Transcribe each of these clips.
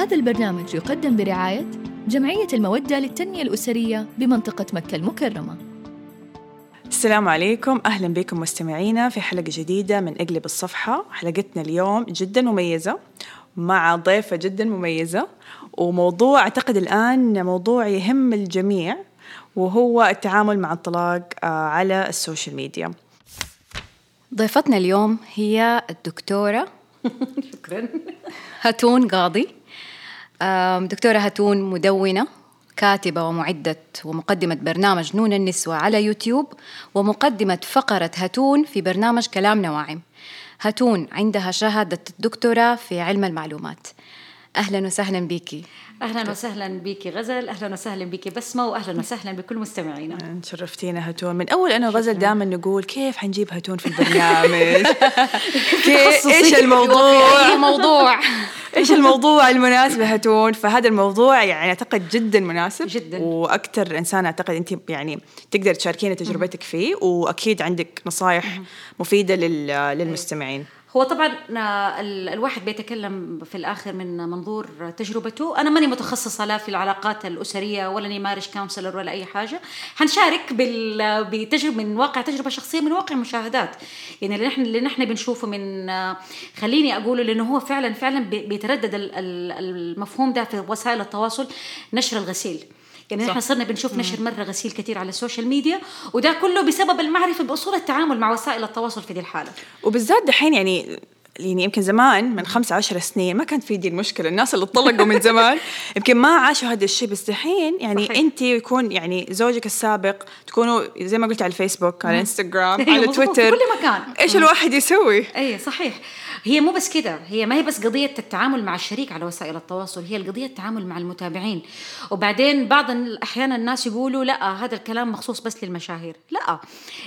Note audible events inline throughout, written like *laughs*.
هذا البرنامج يقدم برعاية جمعية المودة للتنمية الأسرية بمنطقة مكة المكرمة. السلام عليكم. أهلا بكم مستمعينا في حلقة جديدة من أقلب الصفحة. حلقتنا اليوم جدا مميزة مع ضيفة جدا مميزة. وموضوع أعتقد الآن موضوع يهم الجميع وهو التعامل مع الطلاق آه، على السوشيال ميديا. ضيفتنا اليوم هي الدكتورة *laughs* شكرا. هاتون قاضي دكتورة هاتون مدونة كاتبة ومعدة ومقدمة برنامج نون النسوة على يوتيوب ومقدمة فقرة هاتون في برنامج كلام نواعم. هاتون عندها شهادة الدكتوراه في علم المعلومات. أهلا وسهلا بيكي أهلا وسهلا بيكي غزل أهلا وسهلا بيكي بسمة واهلا وسهلا بكل مستمعينا. شرفتينا هتون من أول أنا وغزل دائما نقول كيف حنجيب هتون في البرنامج؟ *laughs* كيف إيش الموضوع؟ أي موضوع. *laughs* إيش الموضوع المناسب هتون فهذا الموضوع يعني أعتقد جدا مناسب. جداً. وأكثر إنسان أعتقد انت يعني تقدر تشاركينا تجربتك فيه وأكيد عندك نصائح مفيدة لل- للمستمعين. هو طبعا آه، ال- الواحد بيتكلم في الآخر من منظور تجربته. أنا ماني متخصصة لا في العلاقات الأسرية ولا أني marriage counselor ولا أي حاجة. حنشارك بتجربة من واقع تجربة شخصية من واقع مشاهدات. يعني اللي نحن اللي نحن بنشوفه من آه، خليني أقوله لأنه هو فعلا فعلا بي- بيتردد ال- ال- المفهوم ده في وسائل التواصل نشر الغسيل. يعني نحن صرنا بنشوف نشر مرة غسيل كثير على ال social media وده كله بسبب المعرفة بأصول التعامل مع وسائل التواصل في دي الحالة. وبالذات دحين يعني يعني يمكن زمان من خمسة عشر سنين ما كانت في دي المشكلة الناس اللي اتطلقوا من زمان *laughs* يمكن ما عاشوا هذا الشيء بس دحين يعني صحيح. أنت يكون يعني زوجك السابق تكونوا زي ما قلت على الفيسبوك على إنستغرام *laughs* أيوة، على تويتر. كل مكان. إيش الواحد يسوي؟ اي صحيح. هي مو بس كده هي ما هي بس قضية التعامل مع الشريك على وسائل التواصل هي القضية التعامل مع المتابعين. وبعدين بعض الأحيان الناس يقولوا لا هذا الكلام مخصوص بس للمشاهير. لا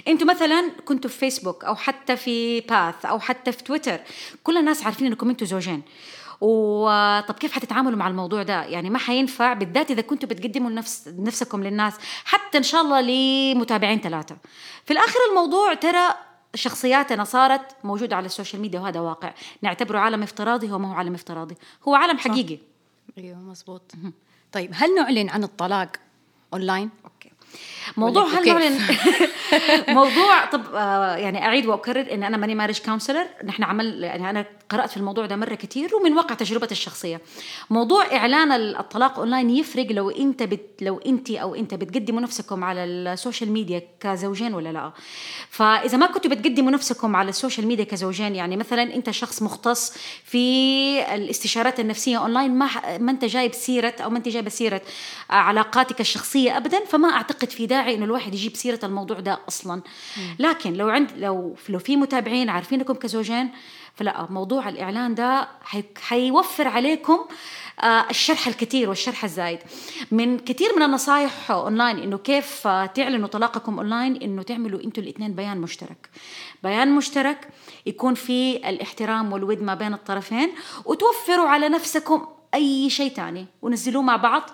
أنتوا مثلا كنتوا في فيسبوك أو حتى في باث أو حتى في تويتر كل الناس عارفين إنكم أنتوا زوجين. وطب كيف حتتعاملوا مع الموضوع ده؟ يعني ما حينفع بالذات إذا كنتوا بتقدموا لنفس نفسكم للناس حتى إن شاء الله لمتابعين ثلاثة. في الآخر الموضوع ترى شخصياتنا صارت موجودة على ال social media وهذا واقع. نعتبره عالم افتراضي هو ما هو عالم افتراضي. هو عالم حقيقي. أيوه مزبوط طيب هل نعلن عن الطلاق أونلاين؟ موضوع هل؟ نعلن؟ *laughs* *laughs* موضوع طب آه يعني أعيد وأكرر إن أنا ماني marriage counselor نحن عمل يعني أنا قرأت في الموضوع ده مرة كتير ومن واقع تجربتي الشخصية. موضوع إعلان ال- الطلاق اونلاين يفرق لو أنت بت لو أنت أو أنت بتقدموا نفسكم على ال social media كزوجين ولا لا. فإذا ما كنتوا بتقدموا نفسكم على ال social media كزوجين يعني مثلا أنت شخص مختص في الاستشارات النفسية اونلاين ما ما أنت جايب سيرة أو ما أنت جايبة سيرة علاقاتك الشخصية ابدا فما أعتقد في داعي إنه الواحد يجيب سيرة الموضوع ده أصلا. لكن لو عند لو لو في متابعين عارفينكم كزوجين فلا موضوع الإعلان ده حي- حيوفر عليكم آه، الشرح الكثير والشرح الزايد. من كثير من النصائح أونلاين إنه كيف آه، تعلنوا طلاقكم أونلاين إنه تعملوا أنتوا الاثنين بيان مشترك. بيان مشترك يكون فيه الاحترام والود ما بين الطرفين وتوفروا على نفسكم أي شيء تاني ونزلوه مع بعض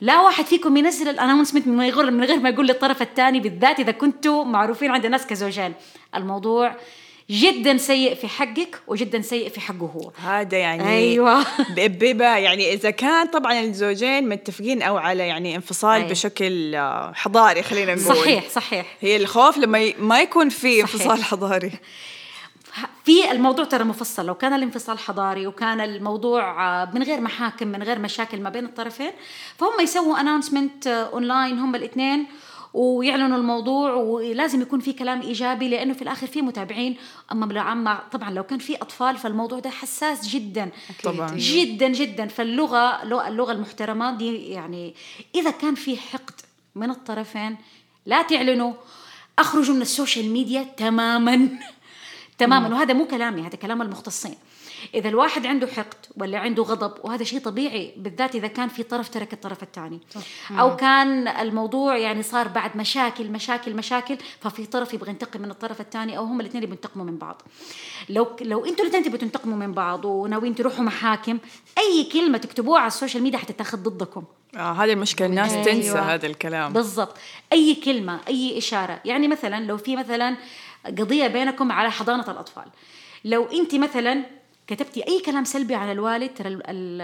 لا واحد فيكم ينزل ال announcement من غير من غير ما يقول للطرف الثاني بالذات إذا كنتوا معروفين عند الناس كزوجين الموضوع جدا سيء في حقك وجدا سيء في حقه هو هذا يعني أيوة. ب- بيبقى يعني إذا كان طبعا الزوجين متفقين أو على يعني انفصال أيوة. بشكل حضاري خلينا نقول صحيح صحيح هي الخوف لما ي- ما يكون في. انفصال حضاري في الموضوع ترى مفصل. لو كان الانفصال حضاري وكان الموضوع آه، من غير محاكم من غير مشاكل ما بين الطرفين فهم يسووا announcement online هم الاثنين ويعلنوا الموضوع ولازم يكون في كلام إيجابي لأنه في الآخر في متابعين. أما عما طبعا لو كان في أطفال فالموضوع ده حساس جدا. طبعاً. جدا جدا. فاللغة اللغة المحترمة دي يعني إذا كان في حقد من الطرفين لا تعلنوا. أخرجوا من ال social media تماما. تماما. وهذا مو كلامي هذا كلام المختصين. إذا الواحد عنده حقد ولا عنده غضب وهذا شيء طبيعي بالذات إذا كان في طرف ترك الطرف الثاني. أو كان الموضوع يعني صار بعد مشاكل مشاكل مشاكل ففي طرف يبغى ينتقم من الطرف الثاني أو هم الاثنين يبغوا ينتقموا من بعض. لو لو أنتوا الاثنين تبغوا تنتقموا من بعض وناويين تروحوا محاكم أي كلمة تكتبوها على ال social media حتتاخذ ضدكم. آه هذه المشكلة الناس أيوة. تنسى هذا الكلام. بالضبط. أي كلمة أي إشارة. يعني مثلا لو في مثلا قضية بينكم على حضانة الأطفال لو أنت مثلا كتبتي أي كلام سلبي على الوالد ترى ال- ال-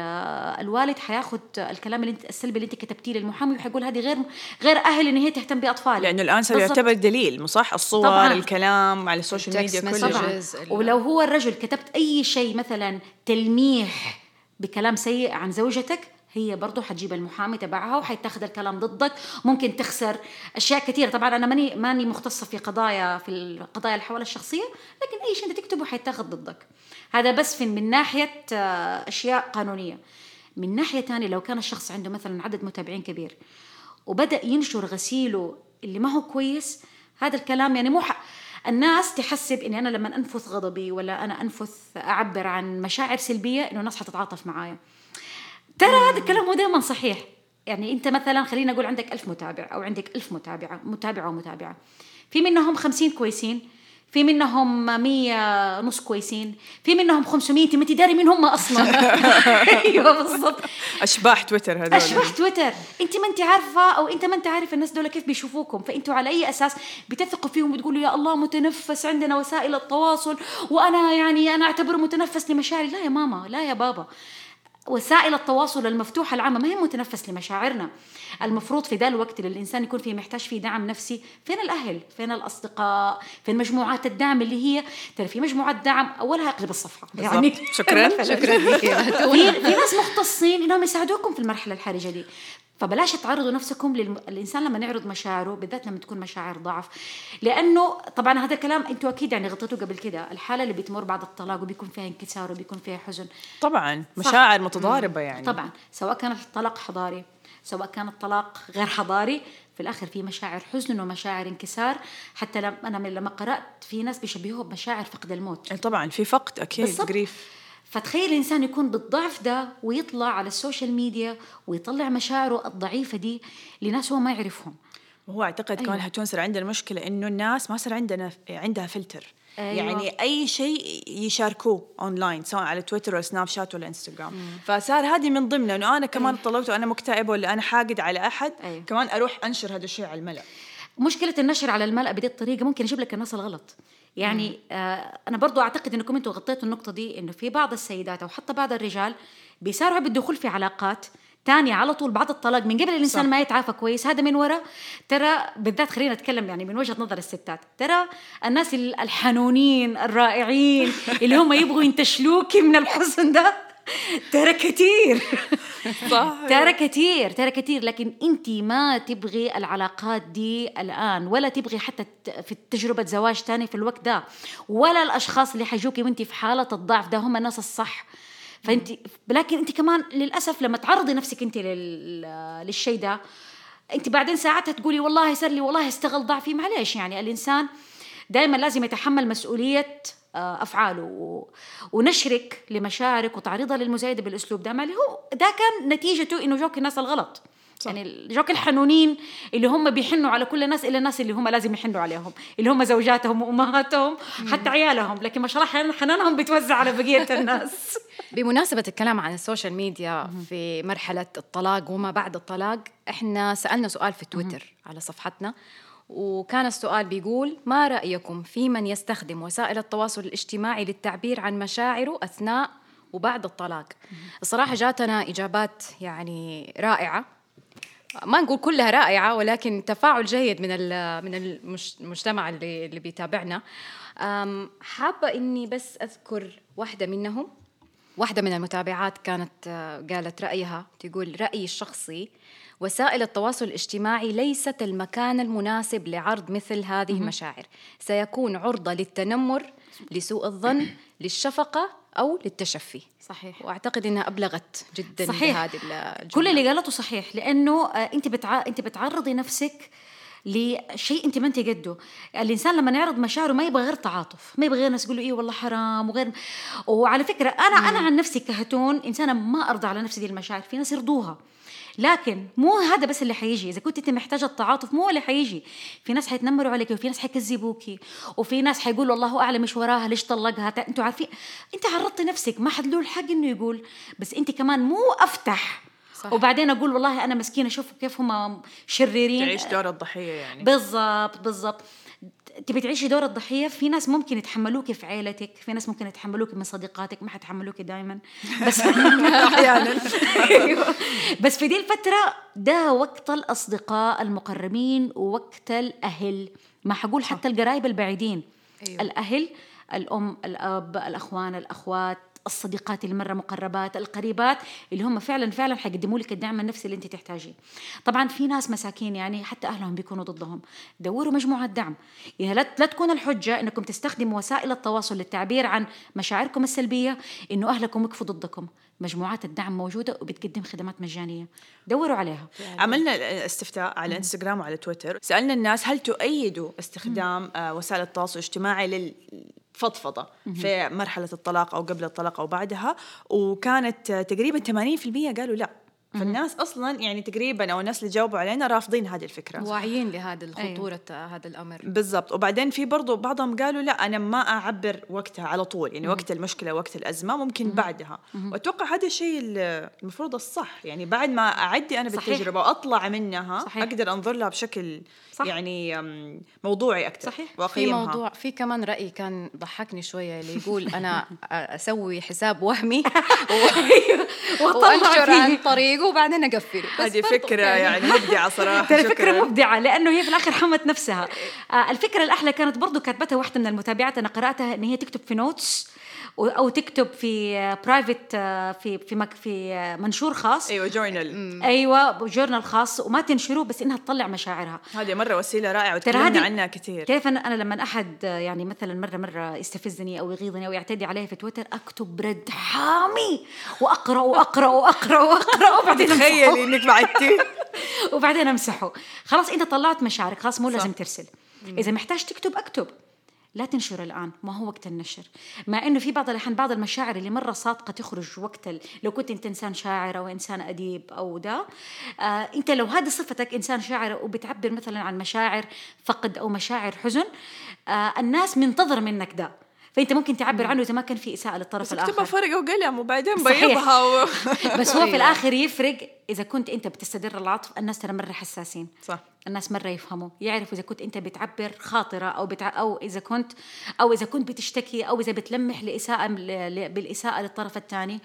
الوالد حياخذ الكلام اللي انت السلبي اللي أنت كتبتيه للمحامي وحيقول هذه غير غير أهل إن هي تهتم باطفالها لأنه الآن صار. يعتبر دليل صح الصور طبعاً. الكلام على ال social media. كله طبعا ولو هو الرجل كتبت أي شيء مثلا تلميح بكلام سيء عن زوجتك هي برضه حتجيب المحامي تبعها وحيتاخذ الكلام ضدك. ممكن تخسر أشياء كثيرة. طبعا أنا ماني ماني مختصة في قضايا في القضايا الأحوال الشخصية لكن أي شيء أنت تكتبه حيتاخذ ضدك. هذا بس في من ناحية آه، أشياء قانونية. من ناحية ثانية لو كان الشخص عنده مثلا عدد متابعين كبير وبدأ ينشر غسيله اللي ما هو كويس هذا الكلام يعني مو. الناس تحسب إني أنا لما أنفث غضبي ولا أنا أنفث أعبر عن مشاعر سلبية إنه الناس حتتعاطف معايا. ترى هذا الكلام مو دائما صحيح. يعني أنت مثلا خلينا نقول عندك ألف متابع أو عندك ألف متابعة متابعة. ومتابعه في منهم خمسين كويسين في منهم مية نص كويسين في منهم 500 أنت ما أنت داري مين هم أصلا. *laughs* أيوه بالضبط. أشباح تويتر هذول. أشباح تويتر. أنت ما أنت عارفة أو أنت ما أنت عارف الناس دول كيف بيشوفوكم. فأنتوا على أي أساس بتثقوا فيهم وتقولوا يا الله متنفس عندنا وسائل التواصل وأنا يعني أنا أعتبره متنفس لمشاعري. لا يا ماما لا يا بابا. وسائل التواصل المفتوحة العامة ما هي متنفس لمشاعرنا. المفروض في ذا الوقت اللي الإنسان يكون فيه محتاج فيه دعم نفسي. فين الأهل؟ فين الأصدقاء؟ فين مجموعات الدعم اللي هي؟ ترى في مجموعات دعم أولها اقلب الصفحة. يعني شكراً. *laughs* شكرا. في ناس مختصين إنهم يساعدوكم في المرحلة الحرجة دي. فبلاش تعرضوا نفسكم للانسان لما يعرض مشاعره بالذات لما تكون مشاعر ضعف. لأنه طبعا هذا الكلام أنتوا أكيد يعني غطيتوه قبل كده. الحالة اللي بتمر بعد الطلاق وبيكون فيها انكسار وبيكون فيها حزن. طبعا صح. مشاعر متضاربة يعني. طبعا. سواء كان الطلاق حضاري سواء كان الطلاق غير حضاري في الآخر في مشاعر حزن ومشاعر انكسار. حتى لما أنا لما قرأت في ناس بيشبهوها بمشاعر فقد الموت. طبعا في فقد أكيد بالضبط. فتخيل الانسان يكون بالضعف ده ويطلع على ال social media ويطلع مشاعره الضعيفة دي لناس هو ما يعرفهم. وهو أعتقد كمان أيوة. حتكون صار عندنا مشكله إنه الناس ما صار عندنا عندها فلتر. أيوة. يعني أي شيء يشاركوه اونلاين سواء على تويتر ولا سناب شات ولا إنستغرام. فصار هذه من ضمنه إنه أنا كمان اتطلقت وأنا مكتئبة ولا أنا حاقد على أحد أيوة. كمان أروح أنشر هذا الشيء على الملأ. مشكلة النشر على الملأ بهذه الطريقة ممكن يجيب لك الناس الغلط. يعني آه أنا برضو أعتقد أنكم أنتم غطيتوا النقطة دي أنه في بعض السيدات أو حتى بعض الرجال بيسارعوا بالدخول في علاقات تانية على طول بعد الطلاق من قبل الإنسان صح. ما يتعافى كويس. هذا من وراء ترى بالذات خلينا نتكلم يعني من وجهة نظر الستات. ترى الناس ال- الحنونين الرائعين اللي هم يبغوا ينتشلوكي من الحزن ده ترى كتير. *laughs* صح ترى كتير ترى كتير لكن انت ما تبغي العلاقات دي الآن ولا تبغي حتى في تجربة زواج تاني في الوقت ده ولا الأشخاص اللي حيجوكي وانت في حالة الضعف ده هم الناس الصح. فانت لكن انت كمان للأسف لما تعرضي نفسك انت لل... للشيء ده انت بعدين ساعتها تقولي والله صار لي والله استغل ضعفي. معليش يعني الإنسان دائما لازم يتحمل مسؤولية أفعاله. و- ونشرك لمشاعرك وتعريضها للمزايده بالأسلوب ده. ما اللي هو ده كان نتيجته إنه جوك الناس الغلط. صح. يعني جوك الحنونين اللي هم بيحنوا على كل الناس إلا الناس اللي هم لازم يحنوا عليهم. اللي هم زوجاتهم وأمهاتهم حتى عيالهم. لكن ما شاء الله حنان- حنانهم بيتوزع على بقية *laughs* الناس. بمناسبة الكلام عن ال social media في مرحلة الطلاق وما بعد الطلاق إحنا سألنا سؤال في تويتر على صفحتنا. وكان السؤال بيقول ما رأيكم في من يستخدم وسائل التواصل الاجتماعي للتعبير عن مشاعره أثناء وبعد الطلاق؟ الصراحة جاتنا إجابات يعني رائعة. ما نقول كلها رائعة ولكن تفاعل جيد من من المجتمع اللي اللي بيتابعنا. حابة إني بس أذكر واحدة منهم. واحدة من المتابعات كانت آه، قالت رأيها تقول رأيي الشخصي وسائل التواصل الاجتماعي ليست المكان المناسب لعرض مثل هذه المشاعر. سيكون عرضة للتنمر لسوء الظن *coughs* للشفقة أو للتشفي. صحيح. وأعتقد أنها أبلغت جدا صحيح. بهذه الجملة كل اللي قالته صحيح لأنه آه، أنت بتع... أنت بتعرضي نفسك لشيء انت ما انت قده. الإنسان لما يعرض مشاعره ما يبغى غير تعاطف ما يبغى غير ناس يقولوا إيه والله حرام وغير وعلى فكرة أنا أنا عن نفسي كهتون إنسانة ما أرضى على نفسي دي المشاعر في ناس يرضوها. لكن مو هذا بس اللي حيجي إذا كنت أنت محتاجة التعاطف مو اللي حيجي. في ناس حيتنمروا عليك وفي ناس حيكذبوكي وفي ناس حيقولوا الله أعلم إيش وراها ليش طلقها أنتوا عارفين أنت عرضتي نفسك ما حد له الحق إنه يقول بس أنت كمان مو أفتح صح. وبعدين أقول والله أنا مسكينه شوفوا كيف هم شريرين. تعيش دور الضحية يعني. بالضبط بالضبط. تبي تعيشي دور الضحية؟ في ناس ممكن يتحملوك في عيلتك في ناس ممكن يتحملوك من صديقاتك ما حتحملوك دائما بس *laughs* أحيانا. أيوة. بس في دي الفترة ده وقت الأصدقاء المقربين ووقت الأهل. ما حقول حتى القرايب البعيدين. أيوة. الأهل الأم الأب الأخوان الأخوات الصديقات اللي مرة مقربات القريبات اللي هم فعلا فعلا حيقدموا لك الدعم النفسي اللي أنت تحتاجيه. طبعا في ناس مساكين يعني حتى أهلهم بيكونوا ضدهم. دوروا مجموعة دعم. يعني لا لا تكون الحجة إنكم تستخدموا وسائل التواصل للتعبير عن مشاعركم السلبية إنه أهلكم وقفوا ضدكم. مجموعات الدعم موجودة وبتقدم خدمات مجانية. دوروا عليها. عملنا استفتاء على إنستغرام وعلى تويتر. سألنا الناس هل تؤيدوا استخدام آه، وسائل التواصل الاجتماعي للفضفضه في مرحلة الطلاق أو قبل الطلاق أو بعدها وكانت تقريبا 80% قالوا لا. فالناس أصلا يعني تقريبا أو الناس اللي جاوبوا علينا رافضين هذه الفكرة. واعيين لهذا الخطورة هذا الأمر. بالضبط. وبعدين في برضو بعضهم قالوا لا أنا ما أعبر وقتها على طول يعني وقت المشكلة وقت الأزمة ممكن بعدها. وأتوقع هذا الشيء ال- المفروض الصح يعني بعد ما أعدي أنا صحيح. بالتجربة وأطلع منها صحيح. أقدر أنظر لها بشكل صح. يعني موضوعي أكثر صحيح. في وأقيمها. موضوع في كمان رأي كان ضحكني شوية اللي يقول أنا *laughs* أسوي حساب وهمي *laughs* *laughs* وأطلع وأنشر عن طريقه. وبعدين أقفله بس هذه فكرة يعني. مبدعة صراحة. *laughs* ترى فكرة شكراً. مبدعة لأنه هي في الآخر حمت نفسها. آه الفكرة الأحلى كانت برضو كاتبتها واحدة من المتابعات أنا قرأتها إن هي تكتب في notes أو تكتب في private في في مك في آه، منشور خاص. أيوه جورنال أيوه جورنال خاص وما تنشروه بس إنها تطلع مشاعرها. هذه مرة وسيلة رائعة وتكلمنا عنها كثير. كيف أنا أنا لما أحد آه، يعني مثلا مرة مرة يستفزني أو يغيظني أو يعتدي علي في تويتر أكتب رد حامي وأقرأ وأقرأ وأقرأ وأقرأ وبعدين. تخيلي إنك بعدتي *laughs* وبعدين أمسحه. خلاص أنت طلعت مشاعرك. خلاص مو لازم ترسل. إذا محتاج تكتب أكتب. لا تنشر الآن ما هو وقت النشر. مع إنه في بعض الاحيان بعض المشاعر اللي مرة صادقة تخرج وقت ال... لو كنت أنت إنسان شاعر أو إنسان أديب أو ده آه أنت لو هذه صفتك إنسان شاعر وبتعبر مثلا عن مشاعر فقد أو مشاعر حزن آه الناس منتظر منك ده فأنت ممكن تعبر عنه إذا ما كان في إساءة للطرف بس الآخر. اكتبها فرق وقلم وبعدين صحيح. بيضها و... *laughs* بس هو في أيوة. الآخر يفرق إذا كنت أنت بتستدر العطف الناس ترى مرة حساسين. صح. الناس مرة يفهموا يعرفوا إذا كنت أنت بتعبر خاطرة أو بتع... أو إذا كنت أو إذا كنت بتشتكي أو إذا بتلمح لإساءة ل... ل... بالإساءة للطرف الثاني.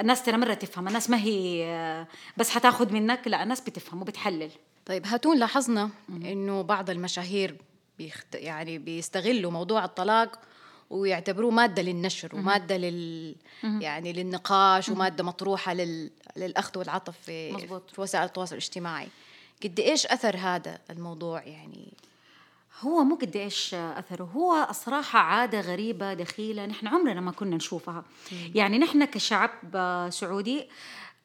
الناس ترى مرة تفهم الناس ما هي آه، بس حتاخذ منك لا الناس بتفهم وبتحلل. طيب هاتون لاحظنا إنه بعض المشاهير بيخت... يعني بيستغلوا موضوع الطلاق ويعتبروه مادة للنشر ومادة لل يعني للنقاش ومادة مطروحة لل... للأخذ والعطف في مزبوط. في وسائل التواصل الاجتماعي. قد إيش أثر هذا الموضوع يعني؟ هو مو قد إيش اثره هو الصراحة عادة غريبة دخيلة نحن عمرنا ما كنا نشوفها. يعني نحن كشعب سعودي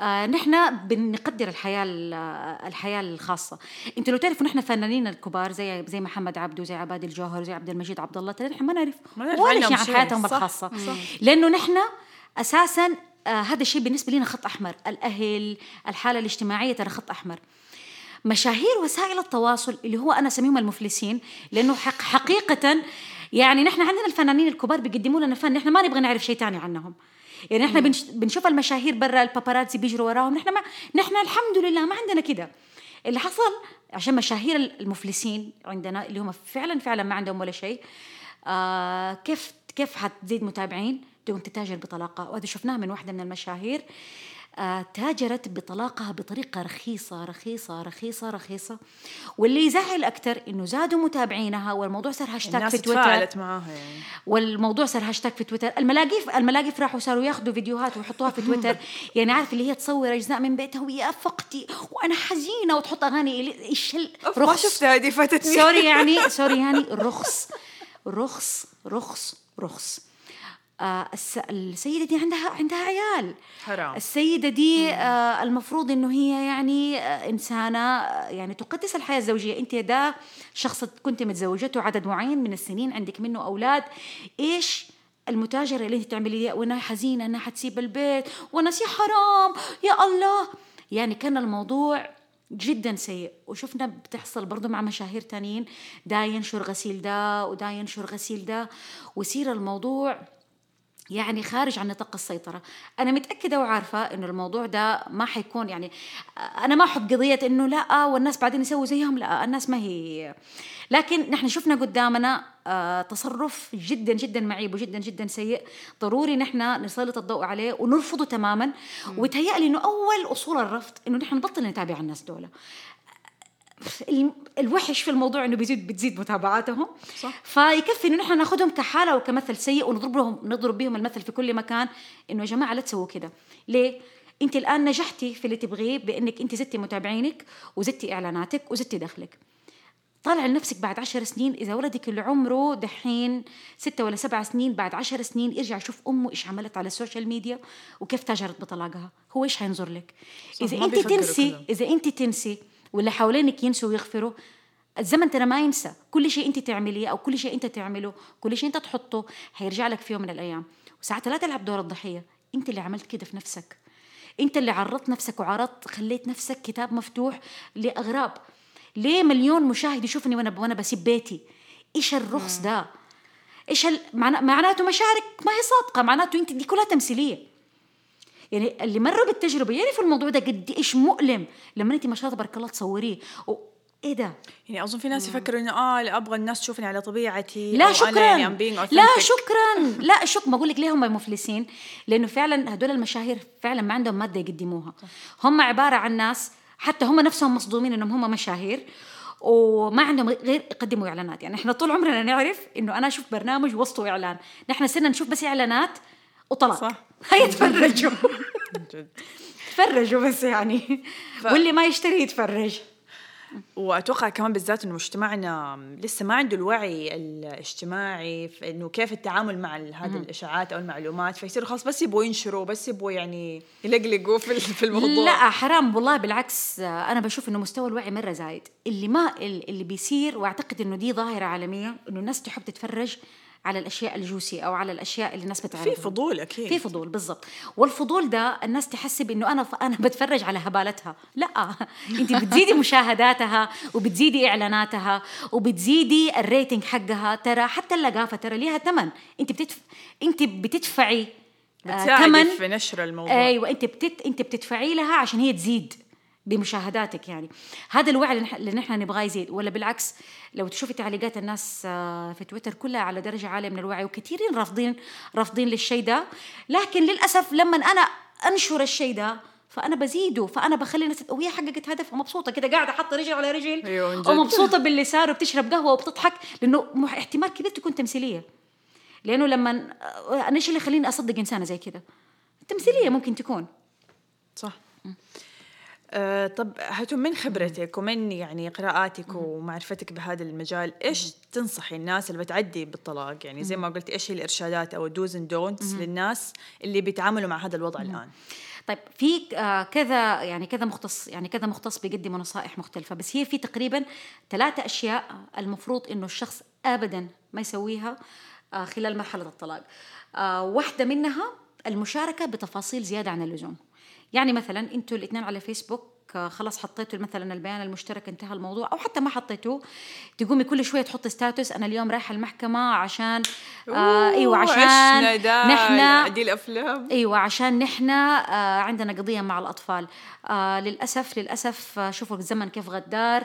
آه نحن بنقدر الحياة ال- آه، الحياة الخاصة. أنتوا لو تعرفوا نحن فنانين الكبار زي زي محمد عبده زي عباد الجوهر زي عبد المجيد عبد الله ترى نحن ما نعرف. ولا عنهم شيء. عن. حياتهم صح، الخاصة. صح. لأنه نحن أساسا آه هذا الشيء بالنسبة لنا خط أحمر. الأهل الحالة الاجتماعية ترى خط أحمر. مشاهير وسائل التواصل اللي هو أنا أسميهم المفلسين لأنه حق حقيقه يعني نحن عندنا الفنانين الكبار بيقدموا لنا فن نحن ما نبغى نعرف شيء تاني عنهم. يعني نحن بنش بنشوف المشاهير برا الباباراتزي بيجروا وراهم. نحن ما نحن الحمد لله ما عندنا كده. اللي حصل عشان مشاهير المفلسين عندنا اللي هم فعلا فعلا ما عندهم ولا شيء آه كيف كيف حتزيد متابعين؟ تقوم تتاجر بطلاقة. وهذا شفناه من واحدة من المشاهير. تاجرت بطلاقها بطريقة رخيصة رخيصة رخيصة رخيصة. واللي يزعل أكثر إنه زادوا متابعينها والموضوع صار هاشتاج الناس في تويتر تفاعلت معاها يعني. والموضوع صار هاشتاج في تويتر الملاقيف الملاقيف راحوا صاروا ياخذوا فيديوهات ويحطوها في تويتر *laughs* يعني عارف اللي هي تصور أجزاء من بيتها ويا فقتي وأنا حزينة وتحط أغاني إيش ال- أوف، ما شفتها هذه فاتتني. sorry يعني sorry يعني *laughs* رخص رخص رخص رخص. السيدة دي عندها عندها عيال. حرام. السيدة دي آه المفروض إنه هي يعني آه إنسانة آه يعني تقدس الحياة الزوجية. أنت ده شخص كنت متزوجته عدد معين من السنين عندك منه أولاد. إيش المتاجرة اللي أنت تعملي وأنا حزينة أنها حتسيب البيت. وأنا يا حرام. يا الله. يعني كان الموضوع جدا سيء. وشفنا بتحصل برضو مع مشاهير تانيين. دا ينشر غسيل دا ودا ينشر غسيل دا. ويصير الموضوع يعني خارج عن نطاق السيطرة. أنا متأكدة وعارفة إنه الموضوع ده ما حيكون يعني أنا ما أحب قضية إنه لا والناس بعدين يسووا زيهم لا الناس ما هي. لكن نحن شفنا قدامنا آه، تصرف جدا جدا معيب وجدا جدا سيء. ضروري نحن نسلط الضوء عليه ونرفضه تماما. وتهيألي إنه أول أصول الرفض إنه نحن نبطل نتابع الناس دولة الوحش في الموضوع إنه بيزيد بتزيد متابعاتهم. صح. فيكفي إنه نحن ناخذهم كحالة وكمثل سيء ونضرب لهم نضرب بهم المثل في كل مكان. إنه يا جماعة لا تسووا كده. ليه؟ أنت الآن نجحتي في اللي تبغيه بإنك أنت زدتي متابعينك وزدتي إعلاناتك وزدتي دخلك. طالع لنفسك بعد عشر سنين. إذا ولدك اللي عمره دحين ستة ولا سبع سنين بعد عشر سنين يرجع يشوف أمه إيش عملت على ال social media وكيف تاجرت بطلاقها. هو إيش حينظر لك؟ إذا أنت تنسي إذا أنت تنسي واللي حوالينك ينسوا ويغفروا. الزمن ترى ما ينسى. كل شيء انت تعمليه أو كل شيء انت تعمله كل شيء انت تحطه حيرجع لك في يوم من الأيام. وساعتها لا تلعب دور الضحية. انت اللي عملت كده في نفسك. انت اللي عرضت نفسك وعرضت خليت نفسك كتاب مفتوح لأغراب. ليه مليون مشاهد يشوفني وأنا وأنا بسيب بيتي؟ إيش الرخص ده؟ إيش ال... معناته مشاعرك ما هي صادقة. معناته انت دي كلها تمثيلية. يعني اللي مروا بالتجربة يعرفوا الموضوع ده قد إيش مؤلم؟ لما انت ما شاء الله تبارك الله تصوريه. إيه ده؟ يعني أظن في ناس يفكروا إنه آه أبغى الناس تشوفني على طبيعتي لا شكرا. يعني لا شكرا. لا شكرا بقول لك ليه هم مفلسين؟ لأنه فعلا هدول المشاهير فعلا ما عندهم مادة يقدموها. هم عبارة عن ناس حتى هم نفسهم مصدومين إنهم هم مشاهير وما عندهم غير يقدموا إعلانات. يعني إحنا طول عمرنا نعرف إنه أنا أشوف برنامج وسطه إعلان. نحن صرنا نشوف بس إعلانات وطلاق صح. هيا تفرجوا. *laughs* تفرجوا بس يعني. ف... واللي ما يشتري يتفرج. وأتوقع كمان بالذات إنه مجتمعنا لسه ما عنده الوعي الاجتماعي في إنه كيف التعامل مع هذه الإشاعات أو المعلومات. فيصيروا خلاص بس يبغوا ينشروا بس يبغوا يعني يلقلقوا في في الموضوع. لا حرام والله. بالعكس أنا بشوف إنه مستوى الوعي مرة زايد. اللي ما اللي بيصير وأعتقد إنه دي ظاهرة عالمية إنه الناس تحب تتفرج على الأشياء الجوسي أو على الأشياء اللي الناس بتعرفها في فضول أكيد. في فضول بالضبط. والفضول ده الناس تحسب انه أنا أنا بتفرج على هبالتها. لا *laughs* انت بتزيدي مشاهداتها وبتزيدي إعلاناتها وبتزيدي الريتنج حقها. ترى حتى اللقافة ترى ليها ثمن. انت بتدف... انت بتدفعي ثمن. في نشر الموضوع. أيوه انت بتت... انت بتدفعي لها عشان هي تزيد. بمشاهداتك يعني. هذا الوعي اللي نحن نبغاه يزيد ولا بالعكس لو تشوفي تعليقات الناس آه، في تويتر كلها على درجة عالية من الوعي وكثيرين رافضين رافضين للشيء ده لكن للأسف لما أنا أنشر الشيء ده فأنا بزيده فأنا بخلي الناس وهي حققت هدف مبسوطه كده قاعدة حاطة رجل على رجل أيوة ومبسوطة باللي صار وبتشرب قهوة وبتضحك لأنه احتمال كبير تكون تمثيلية. لأنه لما أنا إيش اللي يخليني أصدق إنسانة زي كده؟ تمثيلية ممكن تكون. صح. آه طب هاتوا من خبرتك ومن يعني قراءاتك ومعرفتك بهذا المجال إيش تنصحي الناس اللي بتعدي بالطلاق؟ يعني زي ما قلتي إيش هي الإرشادات أو ال dos and don'ts للناس اللي بيتعاملوا مع هذا الوضع الآن؟ طيب في آه كذا يعني كذا مختص يعني كذا مختص بيقدموا نصائح مختلفة بس هي في تقريبا ثلاثة أشياء المفروض إنه الشخص ابدا ما يسويها آه خلال مرحلة الطلاق. واحدة منها المشاركة بتفاصيل زيادة عن اللزوم. يعني مثلا أنتوا الاثنين على فيسبوك آه، خلاص حطيتوا مثلا البيان المشترك انتهى الموضوع أو حتى ما حطيتوه تقومي كل شوية تحط ستاتس أنا اليوم رايحة المحكمة عشان آه إيوه عشان نحن دي الأفلام. إيوه عشان نحن آه عندنا قضية مع الأطفال. آه للأسف للأسف آه شوفوا الزمن كيف غدار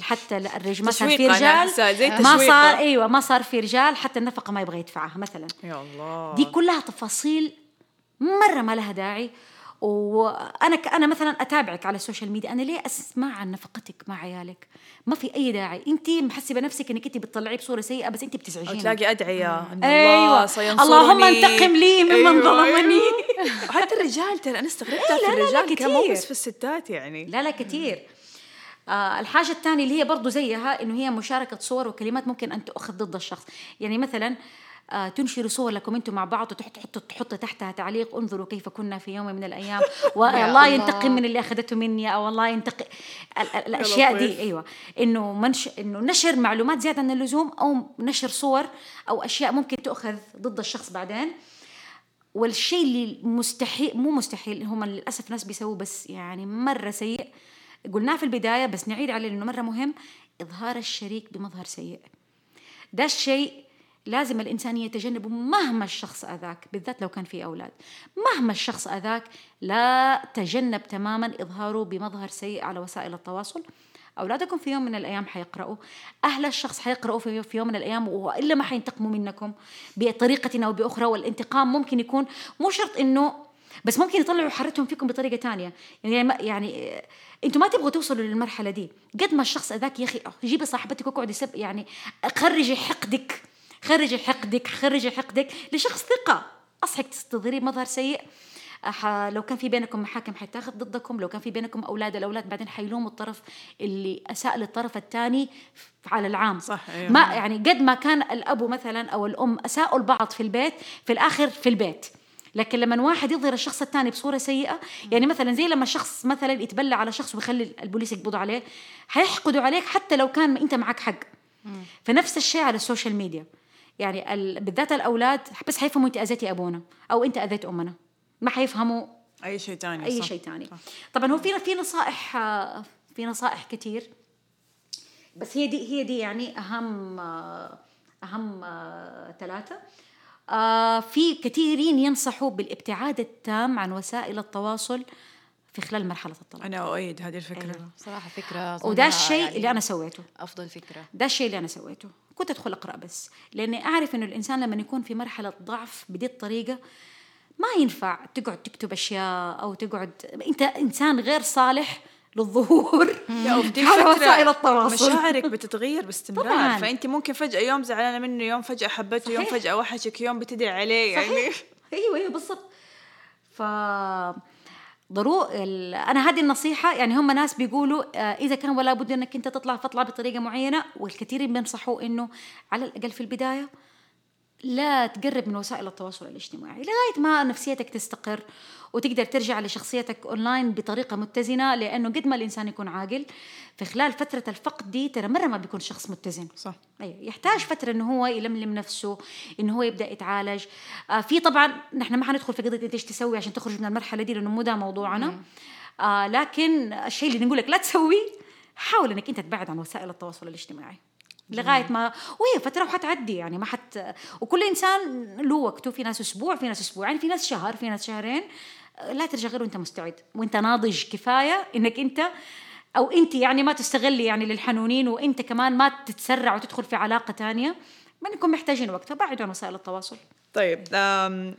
حتى الرجال ما صار في رجال. ما صار إيوه ما صار في رجال حتى النفقة ما يبغى يدفعها مثلا. يا الله. دي كلها تفاصيل مرة ما لها داعي. وأنا أنا مثلا أتابعك على ال social media أنا ليه أسمع عن نفقتك مع عيالك؟ ما في أي داعي. انت محسبة نفسك إنك انت بتطلعي بصورة سيئة بس انت بتزعجيني. تلاقي أدعية أيوة. الله سينصرني. اللهم انتقم لي ممن أيوة ظلمني. أيوة. *laughs* حتى الرجال ترى أنا استغربت في الرجال مو بس في الستات يعني. لا لا كثير آه الحاجة الثانية اللي هي برضو زيها إنه هي مشاركة صور وكلمات ممكن أن تؤخذ ضد الشخص. يعني مثلا آه تنشروا صور لكم أنتم مع بعض وتحط تحط تحط تحتها تعليق انظروا كيف كنا في يوم من الأيام. *laughs* والله ينتقم من اللي أخذته مني أو الله ينتقم. الأشياء دي أيوه. إنه منش إنه نشر معلومات زيادة عن اللزوم أو نشر صور أو أشياء ممكن تؤخذ ضد الشخص بعدين. والشيء اللي مستحيل مو مستحيل هم للأسف ناس بيسووا بس يعني مرة سيء. قلناه في البداية بس نعيد عليه لأنه مرة مهم. إظهار الشريك بمظهر سيء. ده الشيء لازم الإنسان يتجنب مهما الشخص أذاك بالذات لو كان في أولاد. مهما الشخص أذاك لا تجنب تماما إظهاره بمظهر سيء على وسائل التواصل. أولادكم في يوم من الأيام حيقرأوا. أهل الشخص حيقرأوا في يوم من الأيام وإلا ما حينتقموا منكم بطريقة أو بأخرى والانتقام ممكن يكون مو شرط إنه بس ممكن يطلعوا حرتهم فيكم بطريقة تانية. يعني يعني إنتوا ما تبغوا توصلوا للمرحلة دي. قد ما الشخص ذاك يا أخي جيبي صاحبتك وقعدي سب يعني خرجي حقدك. خرجي حقدك خرجي حقدك لشخص ثقة. أصحك تستظهري مظهر سيء. لو كان في بينكم محاكم حتاخذ ضدكم لو كان في بينكم أولاد الأولاد بعدين حيلوموا الطرف اللي أساء للطرف الثاني على العام. صح أيوة. ما يعني قد ما كان الاب مثلا أو الأم أساءوا البعض في البيت في الآخر في البيت. لكن لما واحد يظهر الشخص الثاني بصورة سيئة يعني مثلا زي لما شخص مثلا يتبلى على شخص ويخلي البوليس يقبضوا عليه حيحقدوا عليك حتى لو كان أنت معك حق. فنفس الشيء على ال social media. يعني بالذات الأولاد بس حيفهموا أنت أذيتي أبونا أو أنت أذيت أمنا. ما حيفهموا أي شيء ثاني أي شيء ثاني طبعا هو في في نصائح في نصائح كثير بس هي دي هي دي يعني أهم أهم ثلاثة. آه في كثيرين ينصحوا بالابتعاد التام عن وسائل التواصل في خلال مرحلة الطلاق. أنا أؤيد هذه الفكرة. أيوة. صراحة فكرة وده الشيء يعني اللي أنا سويته. أفضل فكرة. ده الشيء اللي أنا سويته. كنت أدخل أقرأ بس لأني أعرف إنه الإنسان لما يكون في مرحلة ضعف بدي الطريقة ما ينفع تقعد تكتب أشياء أو تقعد أنت إنسان غير صالح للظهور على وسائل التواصل. مشاعرك بتتغير باستمرار. طبعاً. فأنت ممكن فجأة يوم زعلانة منه يوم فجأة حبته يوم فجأة وحشك يوم بتدعي عليه يعني. صحيح. أيوه أيوه بالضبط. ف ضروري أنا هذه النصيحة يعني هم ناس بيقولوا آه، إذا كان ولا بد أنك أنت تطلع فاطلع بطريقة معينة والكثيرين بينصحوا إنه على الأقل في البداية لا تقرب من وسائل التواصل الاجتماعي لغاية ما نفسيتك تستقر وتقدر ترجع لشخصيتك اونلاين بطريقة متزنة لأنه قد ما الإنسان يكون عاقل في خلال فترة الفقد دي ترى مرة ما بيكون شخص متزن. صح. أيوة يحتاج فترة إنه هو يلملم نفسه إنه هو يبدأ يتعالج. آه في طبعا نحن ما حندخل في قضية إيش تسوي عشان تخرج من المرحلة دي لأنه مو ده موضوعنا. آه لكن الشيء اللي نقول لك لا تسويه حاول إنك أنت تبعد عن وسائل التواصل الاجتماعي. لغاية ما وهي فترة وحتعدي يعني ما حت وكل إنسان له وقته. في ناس أسبوع في ناس أسبوعين في ناس شهر في ناس شهرين. لا ترجع غير وأنت مستعد وأنت ناضج كفاية إنك أنت أو أنت يعني ما تستغلي يعني للحنونين وأنت كمان ما تتسرع وتدخل في علاقة ثانية منكم محتاجين وقت فبعدوا عن وسائل التواصل. طيب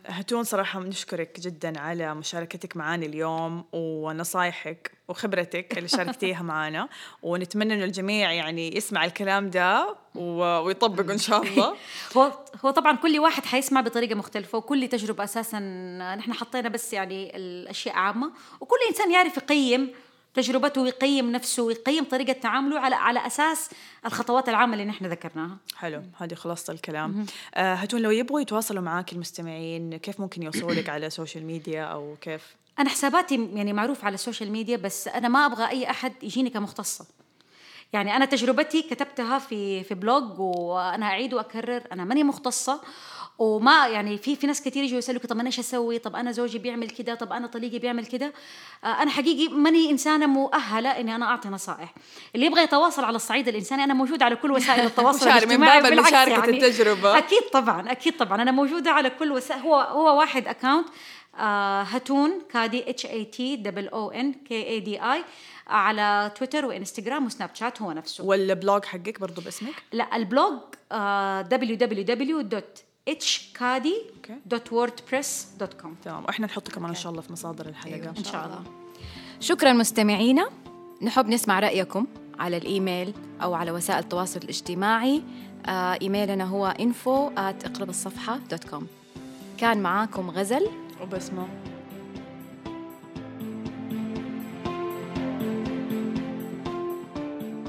هتون صراحة نشكرك جدا على مشاركتك معنا اليوم ونصايحك وخبرتك اللي شاركتيها *laughs* معنا ونتمنى انه الجميع يعني يسمع الكلام ده ويطبق إن شاء الله. *laughs* هو هو طبعا كل واحد حيسمع بطريقة مختلفة وكل تجربة أساسا نحن حطينا بس يعني الأشياء عامة وكل إنسان يعرف يقيم تجربته ويقيم نفسه ويقيم طريقة تعامله على على أساس الخطوات العامة اللي نحن ذكرناها. حلو. هذه خلاصة الكلام. آه هتون لو يبغوا يتواصلوا معاك المستمعين كيف ممكن يوصلوا لك على ال social media أو كيف؟ أنا حساباتي يعني معروف على ال social media بس أنا ما أبغى أي أحد يجيني كمختصة. يعني أنا تجربتي كتبتها في في blog وأنا أعيد وأكرر أنا ماني مختصة. وما يعني في في ناس كثير يجوا يسالوك طب أنا إيش أسوي؟ طب أنا زوجي بيعمل كده، طب أنا طليقي بيعمل كده. آه أنا حقيقي ماني إنسانة مؤهلة إني أنا أعطي نصائح. اللي يبغى يتواصل على الصعيد الإنساني أنا موجودة على كل وسائل *laughs* التواصل الاجتماعي من باب مشاركة يعني التجربة. أكيد طبعا أكيد طبعا أنا موجودة على كل وسائل هو هو واحد account آه هتون كادي H A T double O N K A D I على تويتر وإنستغرام وسناب شات هو نفسه وال blog حقك برضه باسمك؟ لا ال blog آه www. hkadi.wordpress.com تمام وإحنا نحطه كمان إن شاء الله في مصادر الحلقة. أيوة إن شاء الله. شكرا مستمعينا. نحب نسمع رأيكم على الإيميل أو على وسائل التواصل الاجتماعي. آه إيميلنا هو info at اقلب الصفحة دوت كوم. كان معاكم غزل. وبسمة.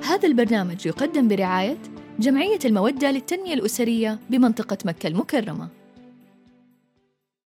هذا البرنامج يقدم برعاية جمعية المودة للتنمية الأسرية بمنطقة مكة المكرمة.